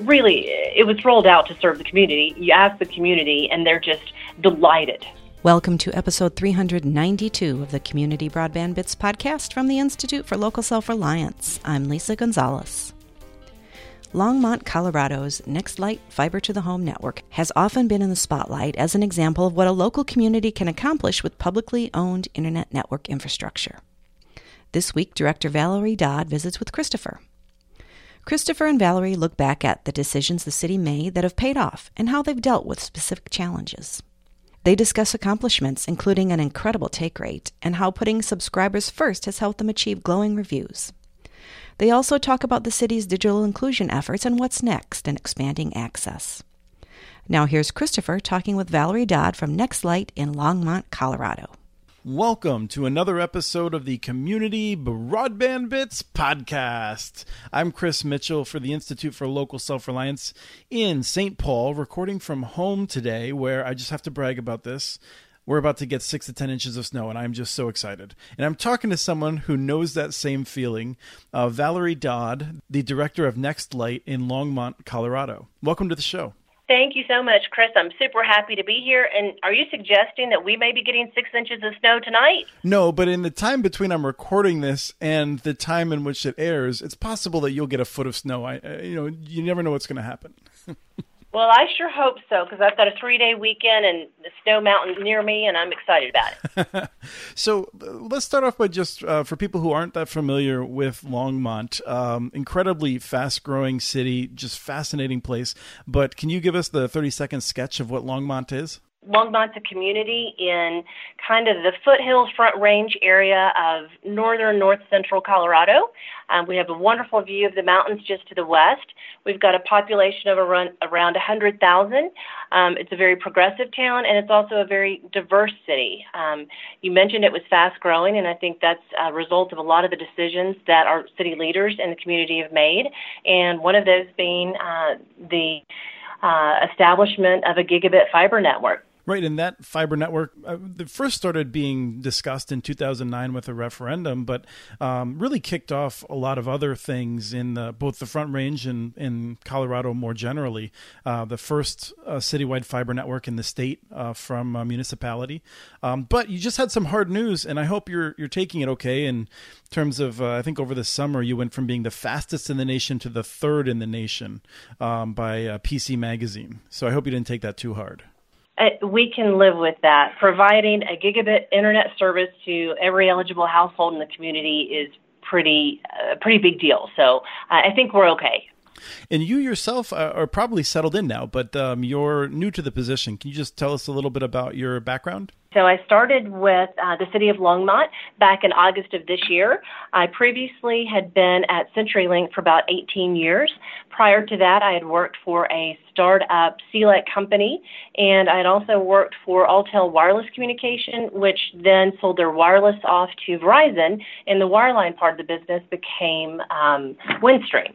really, it was rolled out to serve the community. You ask the community, and they're just delighted. Welcome to episode 392 of the Community Broadband Bits podcast from the Institute for Local Self Reliance. I'm Lisa Gonzalez. Longmont, Colorado's NextLight Fiber to the Home network has often been in the spotlight as an example of what a local community can accomplish with publicly owned internet network infrastructure. This week, Director Valerie Dodd visits with Christopher. Christopher and Valerie look back at the decisions the city made that have paid off and how they've dealt with specific challenges. They discuss accomplishments, including an incredible take rate, and how putting subscribers first has helped them achieve glowing reviews. They also talk about the city's digital inclusion efforts and what's next in expanding access. Now here's Christopher talking with Valerie Dodd from NextLight in Longmont, Colorado. Welcome to another episode of the Community Broadband Bits podcast. I'm Chris Mitchell for the Institute for Local Self Reliance in St. Paul, recording from home today, where I just have to brag about this. We're about to get six to 10 inches of snow, and I'm just so excited. And I'm talking to someone who knows that same feeling uh, Valerie Dodd, the director of NextLight in Longmont, Colorado. Welcome to the show. Thank you so much, Chris. I'm super happy to be here. And are you suggesting that we may be getting six inches of snow tonight? No, but in the time between I'm recording this and the time in which it airs, it's possible that you'll get a foot of snow. I, uh, you know, you never know what's going to happen. Well, I sure hope so because I've got a three day weekend and the snow mountain near me, and I'm excited about it. so uh, let's start off by just uh, for people who aren't that familiar with Longmont, um, incredibly fast growing city, just fascinating place. But can you give us the 30 second sketch of what Longmont is? Longmont's a community in kind of the foothills front range area of northern north central Colorado. Um, we have a wonderful view of the mountains just to the west. We've got a population of around, around 100,000. Um, it's a very progressive town and it's also a very diverse city. Um, you mentioned it was fast growing, and I think that's a result of a lot of the decisions that our city leaders and the community have made, and one of those being uh, the uh, establishment of a gigabit fiber network. Right, and that fiber network uh, first started being discussed in 2009 with a referendum, but um, really kicked off a lot of other things in the, both the Front Range and in Colorado more generally. Uh, the first uh, citywide fiber network in the state uh, from a municipality, um, but you just had some hard news, and I hope you're you're taking it okay. In terms of, uh, I think over the summer you went from being the fastest in the nation to the third in the nation um, by uh, PC Magazine. So I hope you didn't take that too hard. Uh, we can live with that. Providing a gigabit internet service to every eligible household in the community is pretty a uh, pretty big deal. So uh, I think we're okay. And you yourself are probably settled in now, but um, you're new to the position. Can you just tell us a little bit about your background? So I started with uh, the city of Longmont back in August of this year. I previously had been at CenturyLink for about 18 years. Prior to that, I had worked for a startup CLEC company, and I had also worked for Alltel Wireless Communication, which then sold their wireless off to Verizon, and the wireline part of the business became um, Windstream.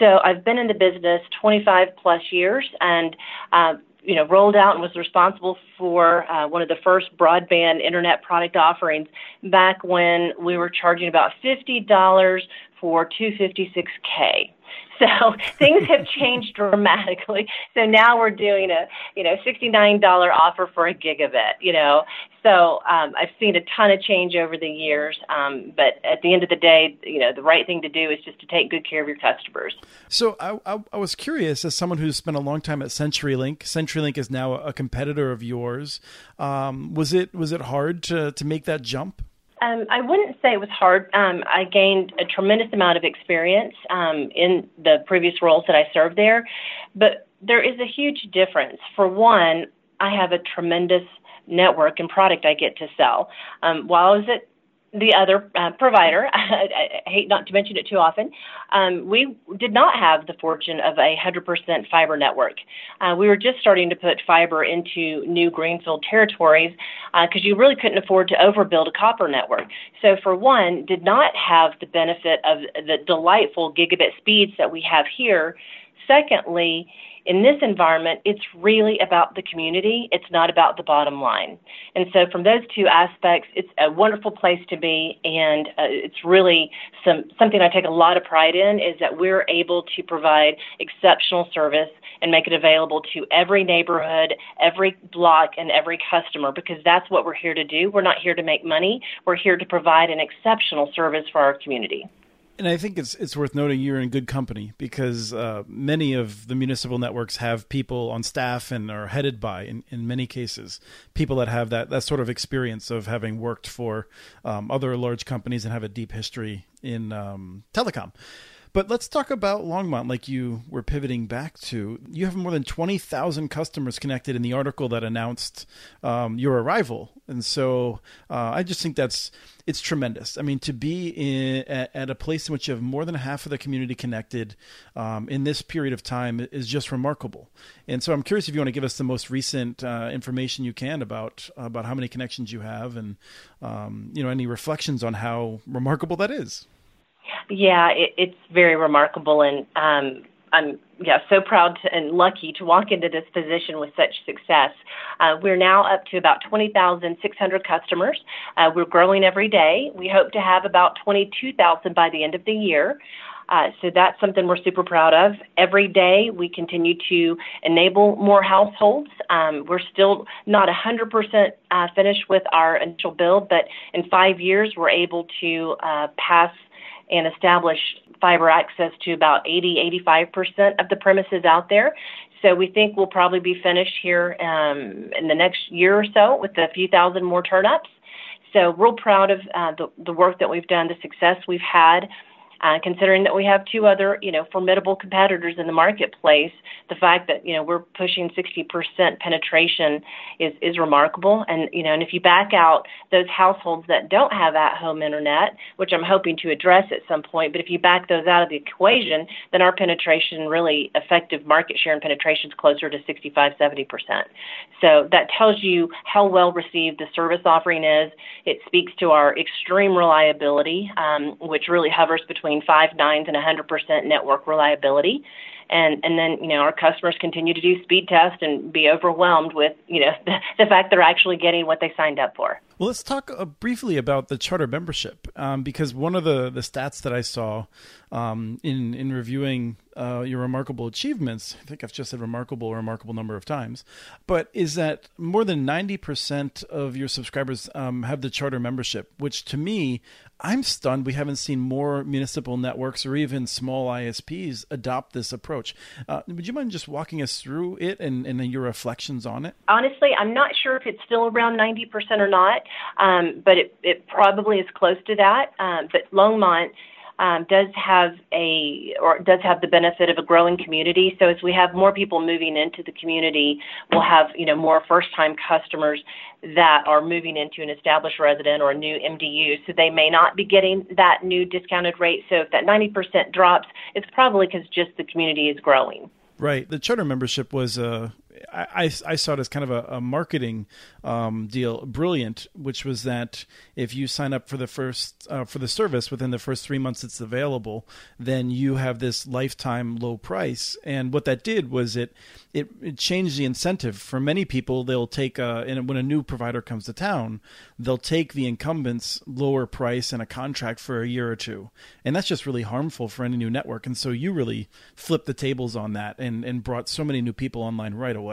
So I've been in the business 25 plus years, and uh, you know, rolled out and was responsible for uh, one of the first broadband internet product offerings back when we were charging about $50 for 256K. So things have changed dramatically. So now we're doing a, you know, $69 offer for a gigabit, you know. So um, I've seen a ton of change over the years. Um, but at the end of the day, you know, the right thing to do is just to take good care of your customers. So I, I, I was curious, as someone who's spent a long time at CenturyLink, CenturyLink is now a competitor of yours. Um, was it was it hard to to make that jump? Um, I wouldn't say it was hard. Um, I gained a tremendous amount of experience um, in the previous roles that I served there, but there is a huge difference. For one, I have a tremendous network and product I get to sell. Um, while I was at the other uh, provider, I, I, hate not to mention it too often, um, we did not have the fortune of a 100% fiber network. Uh, we were just starting to put fiber into new greenfield territories because uh, you really couldn't afford to overbuild a copper network. So, for one, did not have the benefit of the delightful gigabit speeds that we have here. Secondly, in this environment, it's really about the community. It's not about the bottom line. And so, from those two aspects, it's a wonderful place to be, and uh, it's really some something I take a lot of pride in is that we're able to provide exceptional service and make it available to every neighborhood, every block, and every customer because that's what we're here to do. We're not here to make money. We're here to provide an exceptional service for our community and I think it's it's worth noting you're in good company because uh, many of the municipal networks have people on staff and are headed by, in, in many cases, people that have that that sort of experience of having worked for um, other large companies and have a deep history in um, telecom. But let's talk about Longmont, like you were pivoting back to. You have more than 20,000 customers connected in the article that announced um, your arrival. And so uh, I just think that's it's tremendous. I mean, to be in, at, at, a place in which you have more than half of the community connected um, in this period of time is just remarkable. And so I'm curious if you want to give us the most recent uh, information you can about about how many connections you have and um, you know any reflections on how remarkable that is. Yeah, it, it's very remarkable, and um, I'm yeah so proud to, and lucky to walk into this position with such success. Uh, we're now up to about 20,600 customers. Uh, we're growing every day. We hope to have about 22,000 by the end of the year. Uh, so that's something we're super proud of. Every day we continue to enable more households. Um, we're still not 100% uh, finished with our initial build, but in five years we're able to uh, pass and establish fiber access to about 80, 85% of the premises out there. So we think we'll probably be finished here um, in the next year or so with a few thousand more turnups. So real proud of uh, the, the work that we've done, the success we've had. Uh, considering that we have two other, you know, formidable competitors in the marketplace, the fact that you know we're pushing 60% penetration is is remarkable. And you know, and if you back out those households that don't have at-home internet, which I'm hoping to address at some point, but if you back those out of the equation, then our penetration, really effective market share and penetration, is closer to 65, 70%. So that tells you how well received the service offering is. It speaks to our extreme reliability, um, which really hovers between between five nines and 100% network reliability. And, and then, you know, our customers continue to do speed tests and be overwhelmed with, you know, the, the fact they're actually getting what they signed up for. Well, let's talk uh, briefly about the charter membership um, because one of the, the stats that I saw um, in in reviewing uh, your remarkable achievements, I think I've just said remarkable a remarkable number of times, but is that more than ninety percent of your subscribers um, have the charter membership, which to me, I'm stunned we haven't seen more municipal networks or even small ISPs adopt this approach. Uh, would you mind just walking us through it and, and your reflections on it? Honestly, I'm not sure if it's still around 90% or not, um, but it, it probably is close to that. Um, but Longmont um, does have a or does have the benefit of a growing community. So as we have more people moving into the community, we'll have you know more first-time customers that are moving into an established resident or a new MDU. So they may not be getting that new discounted rate. So if that 90% drops, it's probably because just the community is growing. Right. The charter membership was a I, I saw it as kind of a, a marketing um, deal, brilliant, which was that if you sign up for the first uh, for the service within the first three months it's available, then you have this lifetime low price. And what that did was it it, it changed the incentive for many people. They'll take a, and when a new provider comes to town, they'll take the incumbent's lower price and a contract for a year or two, and that's just really harmful for any new network. And so you really flipped the tables on that and and brought so many new people online right away.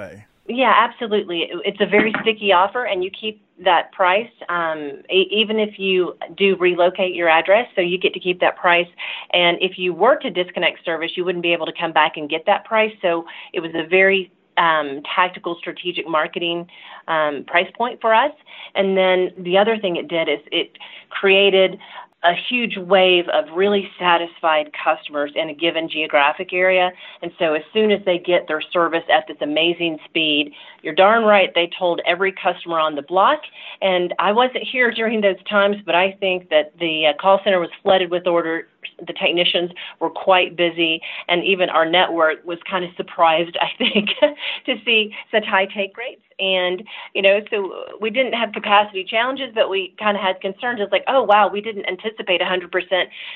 Yeah, absolutely. It's a very sticky offer, and you keep that price um, even if you do relocate your address. So you get to keep that price. And if you were to disconnect service, you wouldn't be able to come back and get that price. So it was a very um, tactical strategic marketing um, price point for us. And then the other thing it did is it created a huge wave of really satisfied customers in a given geographic area. And so as soon as they get their service at this amazing speed, you're darn right they told every customer on the block. And I wasn't here during those times, but I think that the uh, call center was flooded with orders The technicians were quite busy, and even our network was kind of surprised, I think, to see such high take rates. And, you know, so we didn't have capacity challenges, but we kind of had concerns. It's like, oh, wow, we didn't anticipate 100%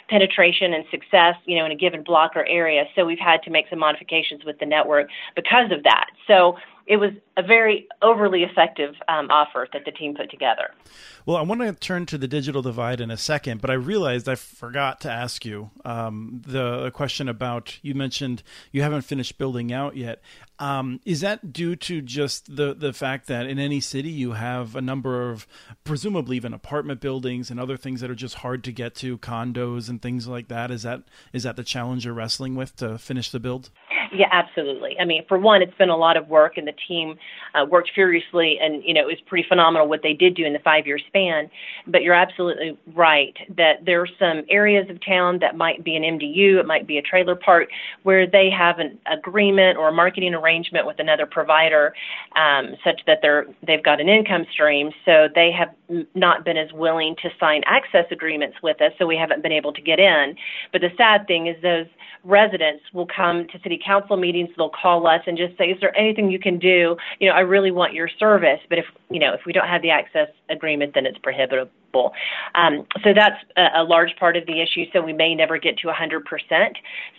penetration and success, you know, in a given block or area. So we've had to make some modifications with the network because of that. So it was a very overly effective um, offer that the team put together. Well, I want to turn to the digital divide in a second, but I realized I forgot to ask you um, the question about you mentioned you haven't finished building out yet. Um, is that due to just the the fact that in any city you have a number of presumably even apartment buildings and other things that are just hard to get to, condos and things like that? Is that is that the challenge you're wrestling with to finish the build? Yeah, absolutely. I mean, for one, it's been a lot of work, and the team uh, worked furiously, and you know it was pretty phenomenal what they did do in the five-year span. But you're absolutely right that there are some areas of town that might be an MDU, it might be a trailer park, where they have an agreement or a marketing arrangement with another provider, um, such that they're they've got an income stream, so they have not been as willing to sign access agreements with us, so we haven't been able to get in. But the sad thing is those residents will come to city council meetings, they'll call us and just say, is there anything you can do? You know, I really want your service, but if, you know, if we don't have the access agreement, then it's prohibitable. Um, so that's a, a large part of the issue, so we may never get to 100%.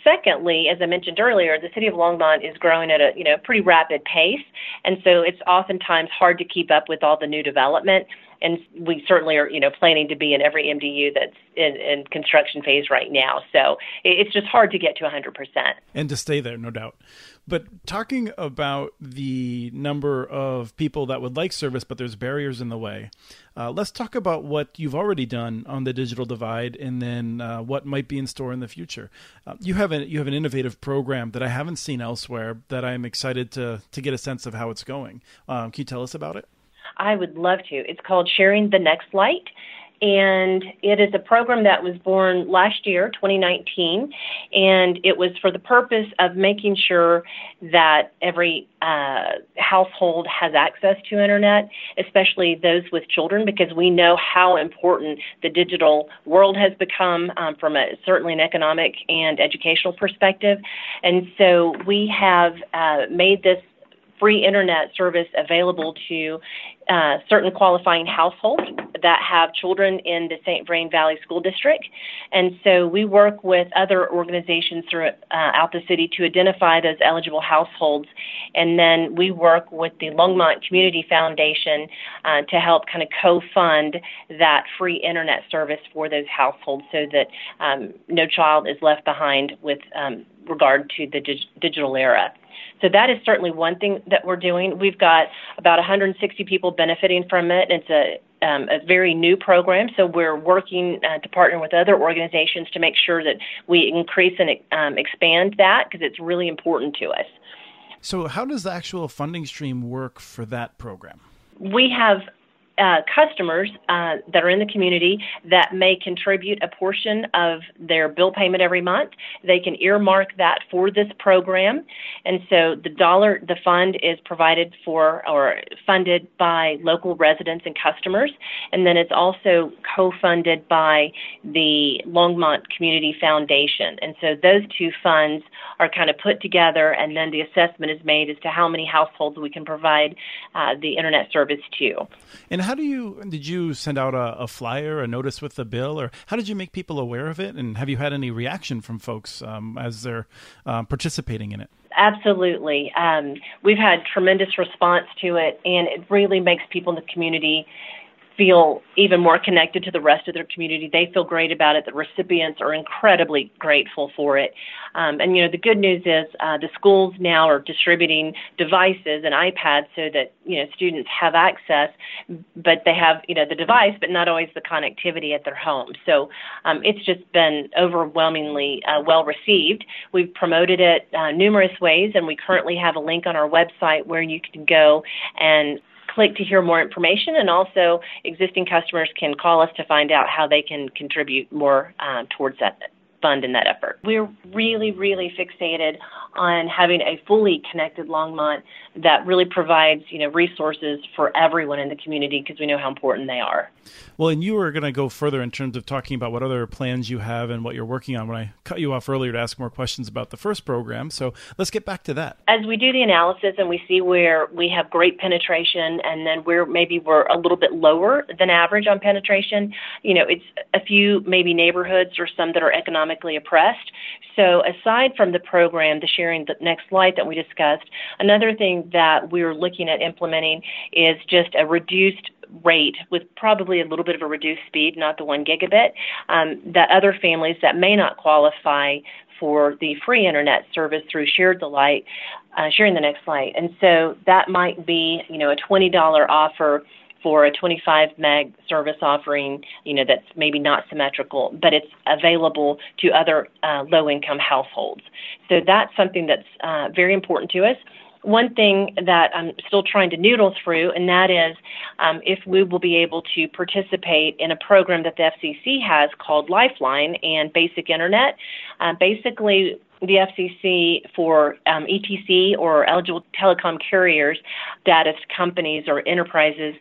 Secondly, as I mentioned earlier, the city of Longmont is growing at a, you know, pretty rapid pace, and so it's oftentimes hard to keep up with all the new development and we certainly are, you know, planning to be in every MDU that's in, in construction phase right now. So it's just hard to get to 100%. And to stay there, no doubt. But talking about the number of people that would like service, but there's barriers in the way, uh, let's talk about what you've already done on the digital divide, and then uh, what might be in store in the future. Uh, you have an you have an innovative program that I haven't seen elsewhere that I'm excited to to get a sense of how it's going. Um, can you tell us about it? I would love to. It's called Sharing the NextLight. And it is a program that was born last year, 2019, and it was for the purpose of making sure that every uh, household has access to internet, especially those with children, because we know how important the digital world has become um, from a certainly an economic and educational perspective. And so we have uh, made this free internet service available to uh, certain qualifying households that have children in the St. Vrain Valley School District. And so we work with other organizations throughout uh, the city to identify those eligible households. And then we work with the Longmont Community Foundation uh, to help kind of co fund that free internet service for those households so that um, no child is left behind with um, regard to the dig- digital era. So that is certainly one thing that we're doing. We've got about 160 people benefiting from it. It's a um, a very new program, so we're working uh, to partner with other organizations to make sure that we increase and um, expand that because it's really important to us. So, how does the actual funding stream work for that program? We have uh, customers uh, that are in the community that may contribute a portion of their bill payment every month. They can earmark that for this program. And so the dollar, the fund is provided for or funded by local residents and customers. And then it's also co funded by the Longmont Community Foundation. And so those two funds are kind of put together, and then the assessment is made as to how many households we can provide uh, the internet service to. And how do you did you send out a, a, flyer, a notice with the bill, or how did you make people aware of it? And have you had any reaction from folks um, as they're uh, participating in it? Absolutely. Um, we've had tremendous response to it, and it really makes people in the community feel even more connected to the rest of their community. They feel great about it. The recipients are incredibly grateful for it. Um, and you know, the good news is uh, the schools now are distributing devices and iPads so that you know students have access, but they have you know the device, but not always the connectivity at their home. So um, it's just been overwhelmingly uh, well received. We've promoted it uh, numerous ways, and we currently have a link on our website where you can go and click to hear more information, and also existing customers can call us to find out how they can contribute more uh, towards that fund in that effort. We're really, really fixated on having a fully connected Longmont that really provides, you know, resources for everyone in the community because we know how important they are. Well, and you were going to go further in terms of talking about what other plans you have and what you're working on when I cut you off earlier to ask more questions about the first program. So let's get back to that. As we do the analysis and we see where we have great penetration and then where maybe we're a little bit lower than average on penetration, you know, it's a few maybe neighborhoods or some that are economically oppressed. So aside from the program, the sharing the NextLight that we discussed, another thing that we're looking at implementing is just a reduced rate with probably a little bit of a reduced speed, not the one gigabit, um, that other families that may not qualify for the free internet service through Shared the Light, uh, sharing the next light. And so that might be, you know, a $20 offer for a 25 meg service offering, you know, that's maybe not symmetrical, but it's available to other uh, low income households. So that's something that's uh, very important to us one thing that I'm still trying to noodle through, and that is um, if we will be able to participate in a program that the FCC has called Lifeline and Basic Internet. Uh, basically, the FCC for um, ETC or eligible telecom carriers, data companies, or enterprises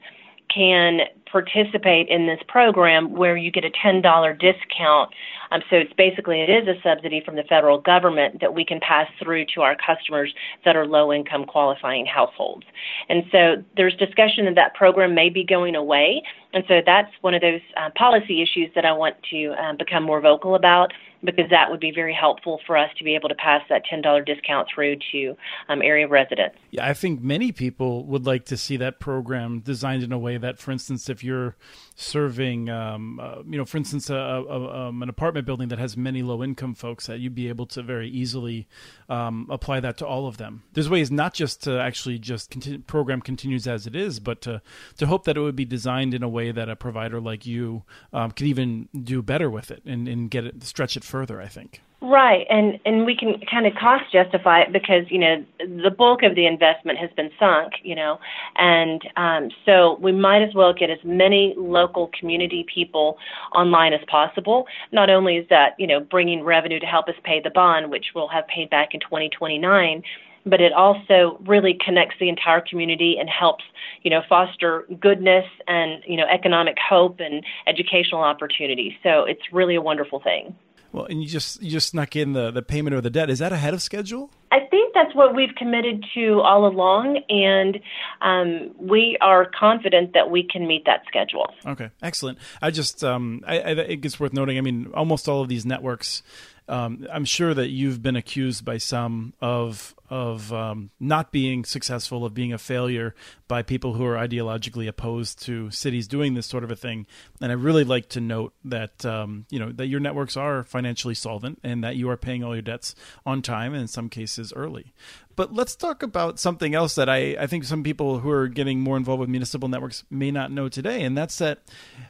can participate in this program where you get a $10 discount. Um, so it's basically it is a subsidy from the federal government that we can pass through to our customers that are low income qualifying households. And so there's discussion that that program may be going away. And so that's one of those uh, policy issues that I want to um, become more vocal about because that would be very helpful for us to be able to pass that $10 discount through to um, area residents. Yeah, I think many people would like to see that program designed in a way that, for instance, if you're serving, um, uh, you know, for instance, a, a, um, an apartment building that has many low income folks, that you'd be able to very easily um, apply that to all of them. There's ways not just to actually just continue, program continues as it is, but to to hope that it would be designed in a way that a provider like you um, could even do better with it and, and get it stretch it further. I think. Right, and and we can kind of cost justify it because you know the bulk of the investment has been sunk, you know, and um, so we might as well get as many local community people online as possible. Not only is that you know bringing revenue to help us pay the bond, which we'll have paid back in 2029 but it also really connects the entire community and helps you know foster goodness and you know economic hope and educational opportunities so it's really a wonderful thing well, and you just you just snuck in the the payment of the debt. Is that ahead of schedule? I think that's what we've committed to all along, and um, we are confident that we can meet that schedule. Okay, excellent. I just um, I, I, it's worth noting. I mean, almost all of these networks um, I'm sure that you've been accused by some of of um, not being successful, of being a failure by people who are ideologically opposed to cities doing this sort of a thing. And I really like to note that um, you know that your networks are financially solvent and that you are paying all your debts on time and in some cases early. But let's talk about something else that I, I think some people who are getting more involved with municipal networks may not know today, and that's that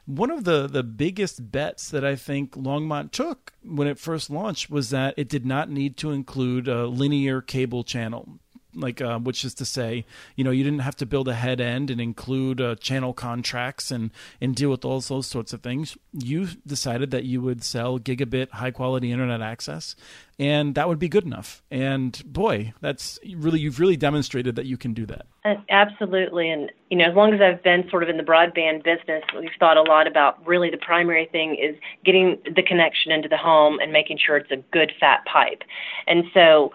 one of the, the biggest bets that I think Longmont took when it first launched was that it did not need to include a linear cable channel like uh, which is to say, you know, you didn't have to build a head end and include uh, channel contracts and and deal with all those sorts of things. You decided that you would sell gigabit high quality internet access, and that would be good enough. And boy, that's really you've really demonstrated that you can do that. Uh, absolutely, and you know, as long as I've been sort of in the broadband business, we've thought a lot about really the primary thing is getting the connection into the home and making sure it's a good fat pipe, and so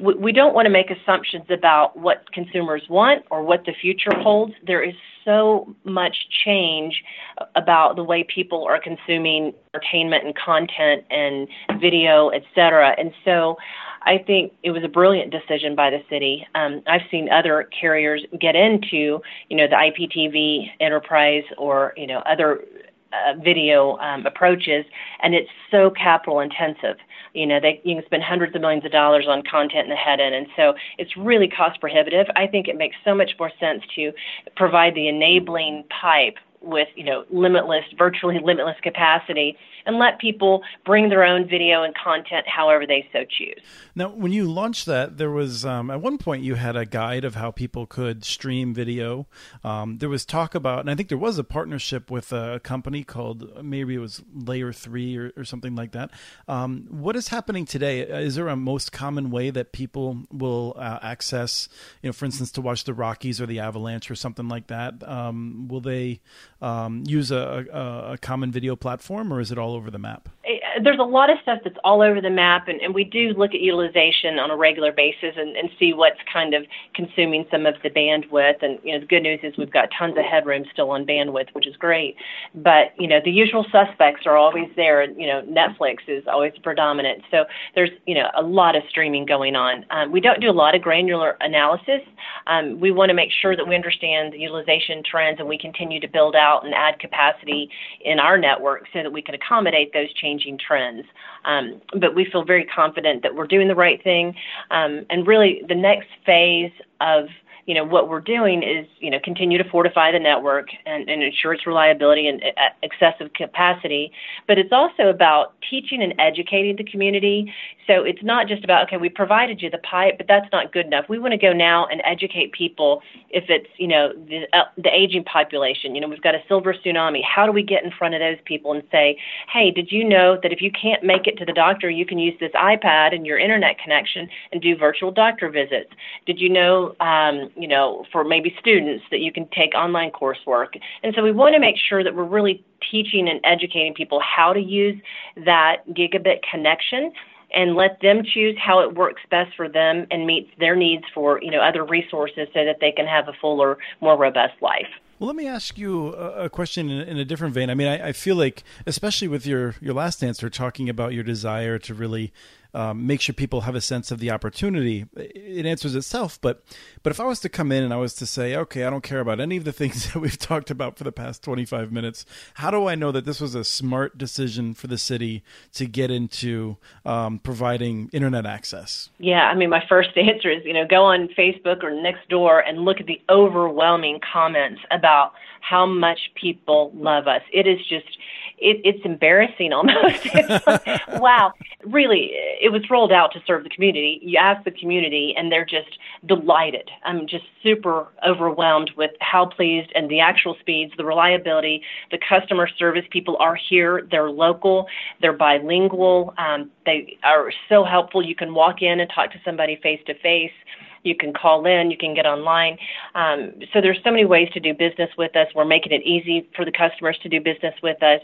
we don't want to make assumptions about what consumers want or what the future holds. There is so much change about the way people are consuming entertainment and content and video, et cetera. And so I think it was a brilliant decision by the city. Um, I've seen other carriers get into, you know, the IPTV enterprise or, you know, other uh, video um, approaches, and it's so capital intensive. You know, they you can spend hundreds of millions of dollars on content in the head end, and so it's really cost prohibitive. I think it makes so much more sense to provide the enabling pipe with you know limitless, virtually limitless capacity, and let people bring their own video and content however they so choose. Now, when you launched that, there was um, at one point you had a guide of how people could stream video. Um, there was talk about, and I think there was a partnership with a company called maybe it was Layer Three or, or something like that. Um, what is happening today? Is there a most common way that people will uh, access, you know, for instance, to watch the Rockies or the Avalanche or something like that? Um, will they um, use a, a, a, common video platform, or is it all over the map? There's a lot of stuff that's all over the map, and, and we do look at utilization on a regular basis and, and see what's kind of consuming some of the bandwidth. And you know, the good news is we've got tons of headroom still on bandwidth, which is great. But you know, the usual suspects are always there. You know, Netflix is always predominant. So there's you know a lot of streaming going on. Um, we don't do a lot of granular analysis. Um, we want to make sure that we understand the utilization trends, and we continue to build out and add capacity in our network so that we can accommodate those changing trends. Um, but we feel very confident that we're doing the right thing. Um, and really, the next phase of you know, what we're doing is, you know, continue to fortify the network and, and ensure its reliability and uh, excessive capacity. But it's also about teaching and educating the community. So it's not just about, okay, we provided you the pipe, but that's not good enough. We want to go now and educate people if it's, you know, the, uh, the aging population. You know, we've got a silver tsunami. How do we get in front of those people and say, hey, did you know that if you can't make it to the doctor, you can use this iPad and your internet connection and do virtual doctor visits? Did you know, um, you know, for maybe students that you can take online coursework. And so we want to make sure that we're really teaching and educating people how to use that gigabit connection and let them choose how it works best for them and meets their needs for, you know, other resources so that they can have a fuller, more robust life. Well, let me ask you a question in a different vein. I mean, I, feel like, especially with your, your last answer, talking about your desire to really um, make sure people have a sense of the opportunity. It answers itself, but but if I was to come in and I was to say, okay, I don't care about any of the things that we've talked about for the past 25 minutes, how do I know that this was a smart decision for the city to get into um, providing internet access? Yeah, I mean, my first answer is you know go on Facebook or Nextdoor and look at the overwhelming comments about how much people love us. It is just it, it's embarrassing almost. wow, really, it was rolled out to serve the community. You ask the community, and they're just delighted. I'm just super overwhelmed with how pleased and the actual speeds, the reliability, the customer service. People are here. They're local. They're bilingual. Um, they are so helpful. You can walk in and talk to somebody face to face. You can call in, you can get online. Um, so there's so many ways to do business with us. We're making it easy for the customers to do business with us,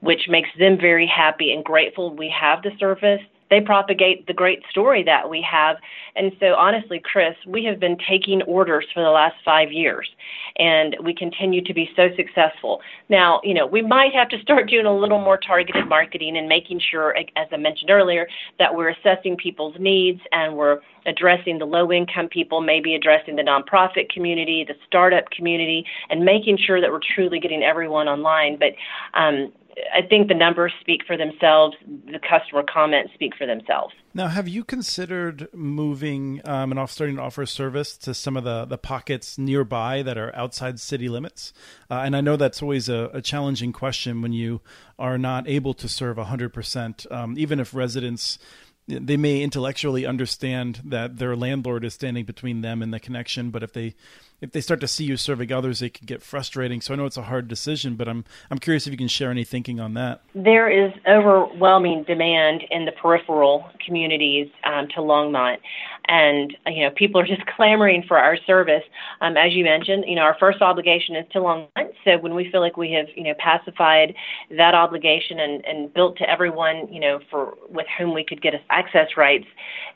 which makes them very happy and grateful we have the service they propagate the great story that we have. And so, honestly, Chris, we have been taking orders for the last five years, and we continue to be so successful. Now, you know, we might have to start doing a little more targeted marketing and making sure, as I mentioned earlier, that we're assessing people's needs and we're addressing the low income people, maybe addressing the nonprofit community, the startup community, and making sure that we're truly getting everyone online. But um, I think the numbers speak for themselves. The customer comments speak for themselves. Now, have you considered moving um, and off starting to offer service to some of the, the pockets nearby that are outside city limits? Uh, and I know that's always a, a, challenging question when you are not able to serve 100%, um, even if residents they may intellectually understand that their landlord is standing between them and the connection, but if they if they start to see you serving others, it can get frustrating. So I know it's a hard decision, but I'm I'm curious if you can share any thinking on that. There is overwhelming demand in the peripheral communities um, to Longmont, and you know people are just clamoring for our service. Um, as you mentioned, you know our first obligation is to Longmont. So when we feel like we have you know pacified that obligation and, and built to everyone you know for with whom we could get access rights,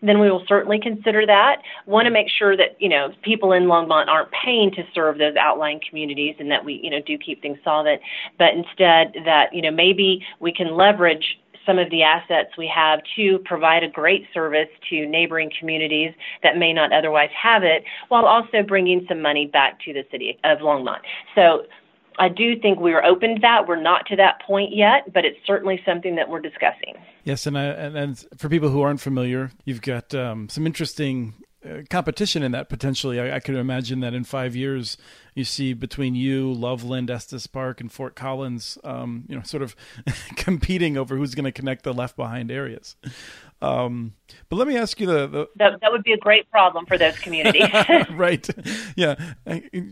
then we will certainly consider that. Want to make sure that you know people in Longmont aren't paying to serve those outlying communities and that we you know do keep things solvent, but instead that you know maybe we can leverage some of the assets we have to provide a great service to neighboring communities that may not otherwise have it, while also bringing some money back to the city of Longmont. So I do think we are open to that. We're not to that point yet, but it's certainly something that we're discussing. Yes, and, I, and, and for people who aren't familiar, you've got um, some interesting uh, competition in that potentially. I, I could imagine that in five years, you see between you, Loveland, Estes Park, and Fort Collins, um, you know, sort of competing over who's going to connect the left behind areas. Um, but let me ask you the, the that, that would be a great problem for those communities, right? Yeah,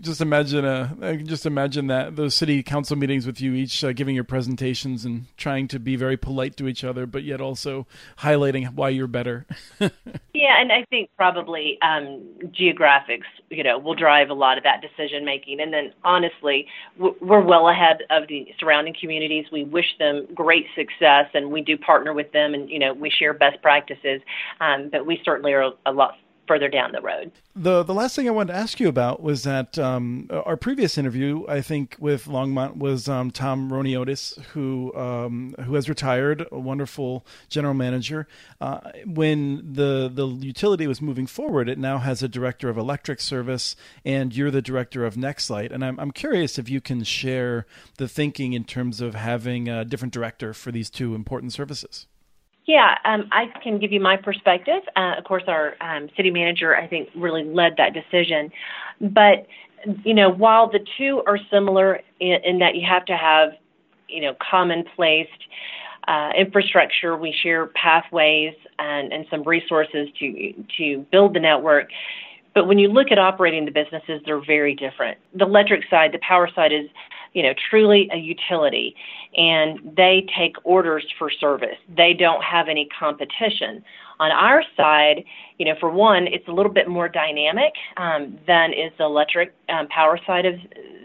just imagine a just imagine that those city council meetings with you each uh, giving your presentations and trying to be very polite to each other, but yet also highlighting why you're better. yeah, and I think probably um, geographics, you know, will drive a lot of that decision making. And then honestly, we're well ahead of the surrounding communities. We wish them great success, and we do partner with them, and you know, we share best practices. Um, but we certainly are a lot further down the road. The the last thing I wanted to ask you about was that um, our previous interview, I think, with Longmont was um, Tom Roiniotis, who um, who has retired, a wonderful general manager. Uh, when the the utility was moving forward, it now has a director of electric service, and you're the director of NextLight. And I'm I'm curious if you can share the thinking in terms of having a different director for these two important services. Yeah, um, I can give you my perspective. Uh, of course, our um, city manager, I think, really led that decision. But, you know, while the two are similar in, in that you have to have, you know, commonplace uh, infrastructure, we share pathways and, and some resources to to build the network. But when you look at operating the businesses, they're very different. The electric side, the power side is you know, truly a utility, and they take orders for service. They don't have any competition. On our side, you know, for one, it's a little bit more dynamic um, than is the electric um, power side of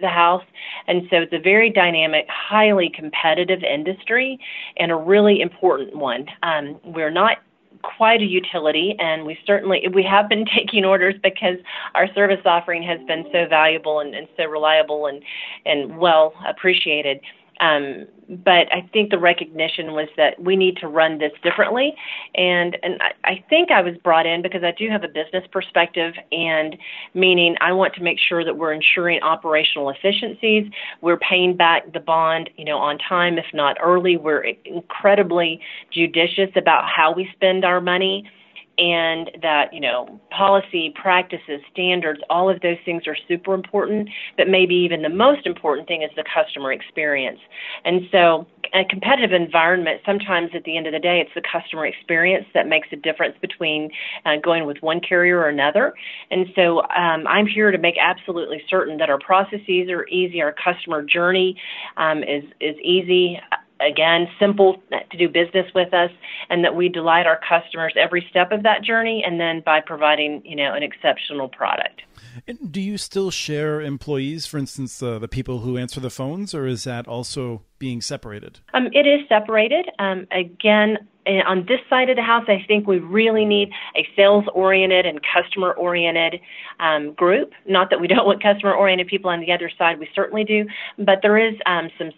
the house, and so it's a very dynamic, highly competitive industry, and a really important one. Um, we're not quite a utility, and we certainly we have been taking orders because our service offering has been so valuable and, and so reliable and and well appreciated. Um, but I think the recognition was that we need to run this differently, and and I, I think I was brought in because I do have a business perspective, and meaning I want to make sure that we're ensuring operational efficiencies, we're paying back the bond, you know, on time if not early. We're incredibly judicious about how we spend our money and that you know policy practices standards all of those things are super important but maybe even the most important thing is the customer experience. And so a competitive environment sometimes at the end of the day it's the customer experience that makes a difference between uh, going with one carrier or another. And so um, i'm here to make absolutely certain that our processes are easy our customer journey um, is is easy again, simple to do business with us, and that we delight our customers every step of that journey, and then by providing, you know, an exceptional product. And do you still share employees, for instance, uh, the people who answer the phones, or is that also being separated? Um, it is separated. Um, again, eh, on this side of the house, I think we really need a sales oriented and customer oriented um, group. Not that we don't want customer oriented people on the other side, we certainly do, but there is um, some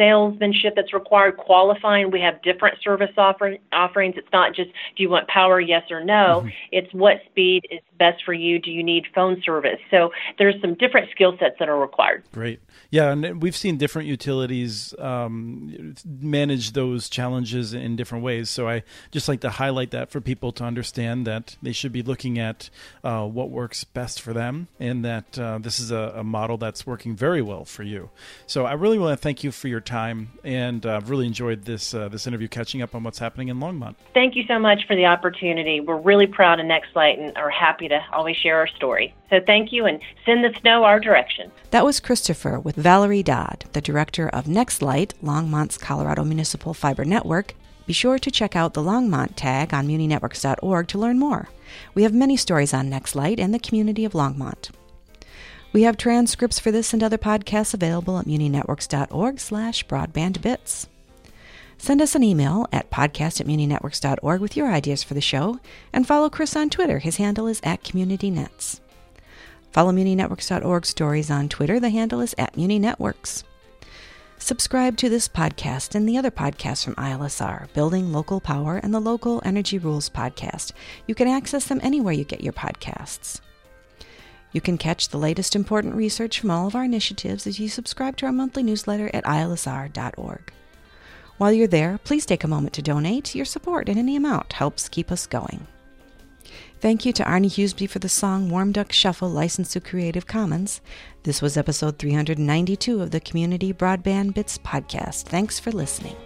salesmanship that's required, qualifying. We have different service offer- offerings. It's not just do you want power, yes or no. Mm-hmm. It's what speed is best for you. Do you need phone service? So there's some different skill sets that are required. Great. Yeah, and we've seen different utilities um, manage those challenges in different ways. So I just like to highlight that for people to understand that they should be looking at uh, what works best for them, and that uh, this is a, a, model that's working very well for you. So I really want to thank you for your time, and I've uh, really enjoyed this uh, this interview, catching up on what's happening in Longmont. Thank you so much for the opportunity. We're really proud of NextLight and are happy to always share our story. So thank you, and send the snow our direction. That was Christopher with Valerie Dodd, the director of NextLight, Longmont's Colorado Municipal Fiber Network. Be sure to check out the Longmont tag on muninetworks.org to learn more. We have many stories on NextLight and the community of Longmont. We have transcripts for this and other podcasts available at muninetworks.org slash broadbandbits. Send us an email at podcast at muninetworks.org with your ideas for the show, and follow Chris on Twitter. His handle is at CommunityNets. Follow MuniNetworks.org stories on Twitter. The handle is at MuniNetworks. Subscribe to this podcast and the other podcasts from ILSR, Building Local Power and the Local Energy Rules podcast. You can access them anywhere you get your podcasts. You can catch the latest important research from all of our initiatives as you subscribe to our monthly newsletter at ilsr.org. While you're there, please take a moment to donate. Your support in any amount helps keep us going. Thank you to Arnie Huseby for the song Warm Duck Shuffle, licensed to Creative Commons. This was episode 392 of the Community Broadband Bits podcast. Thanks for listening.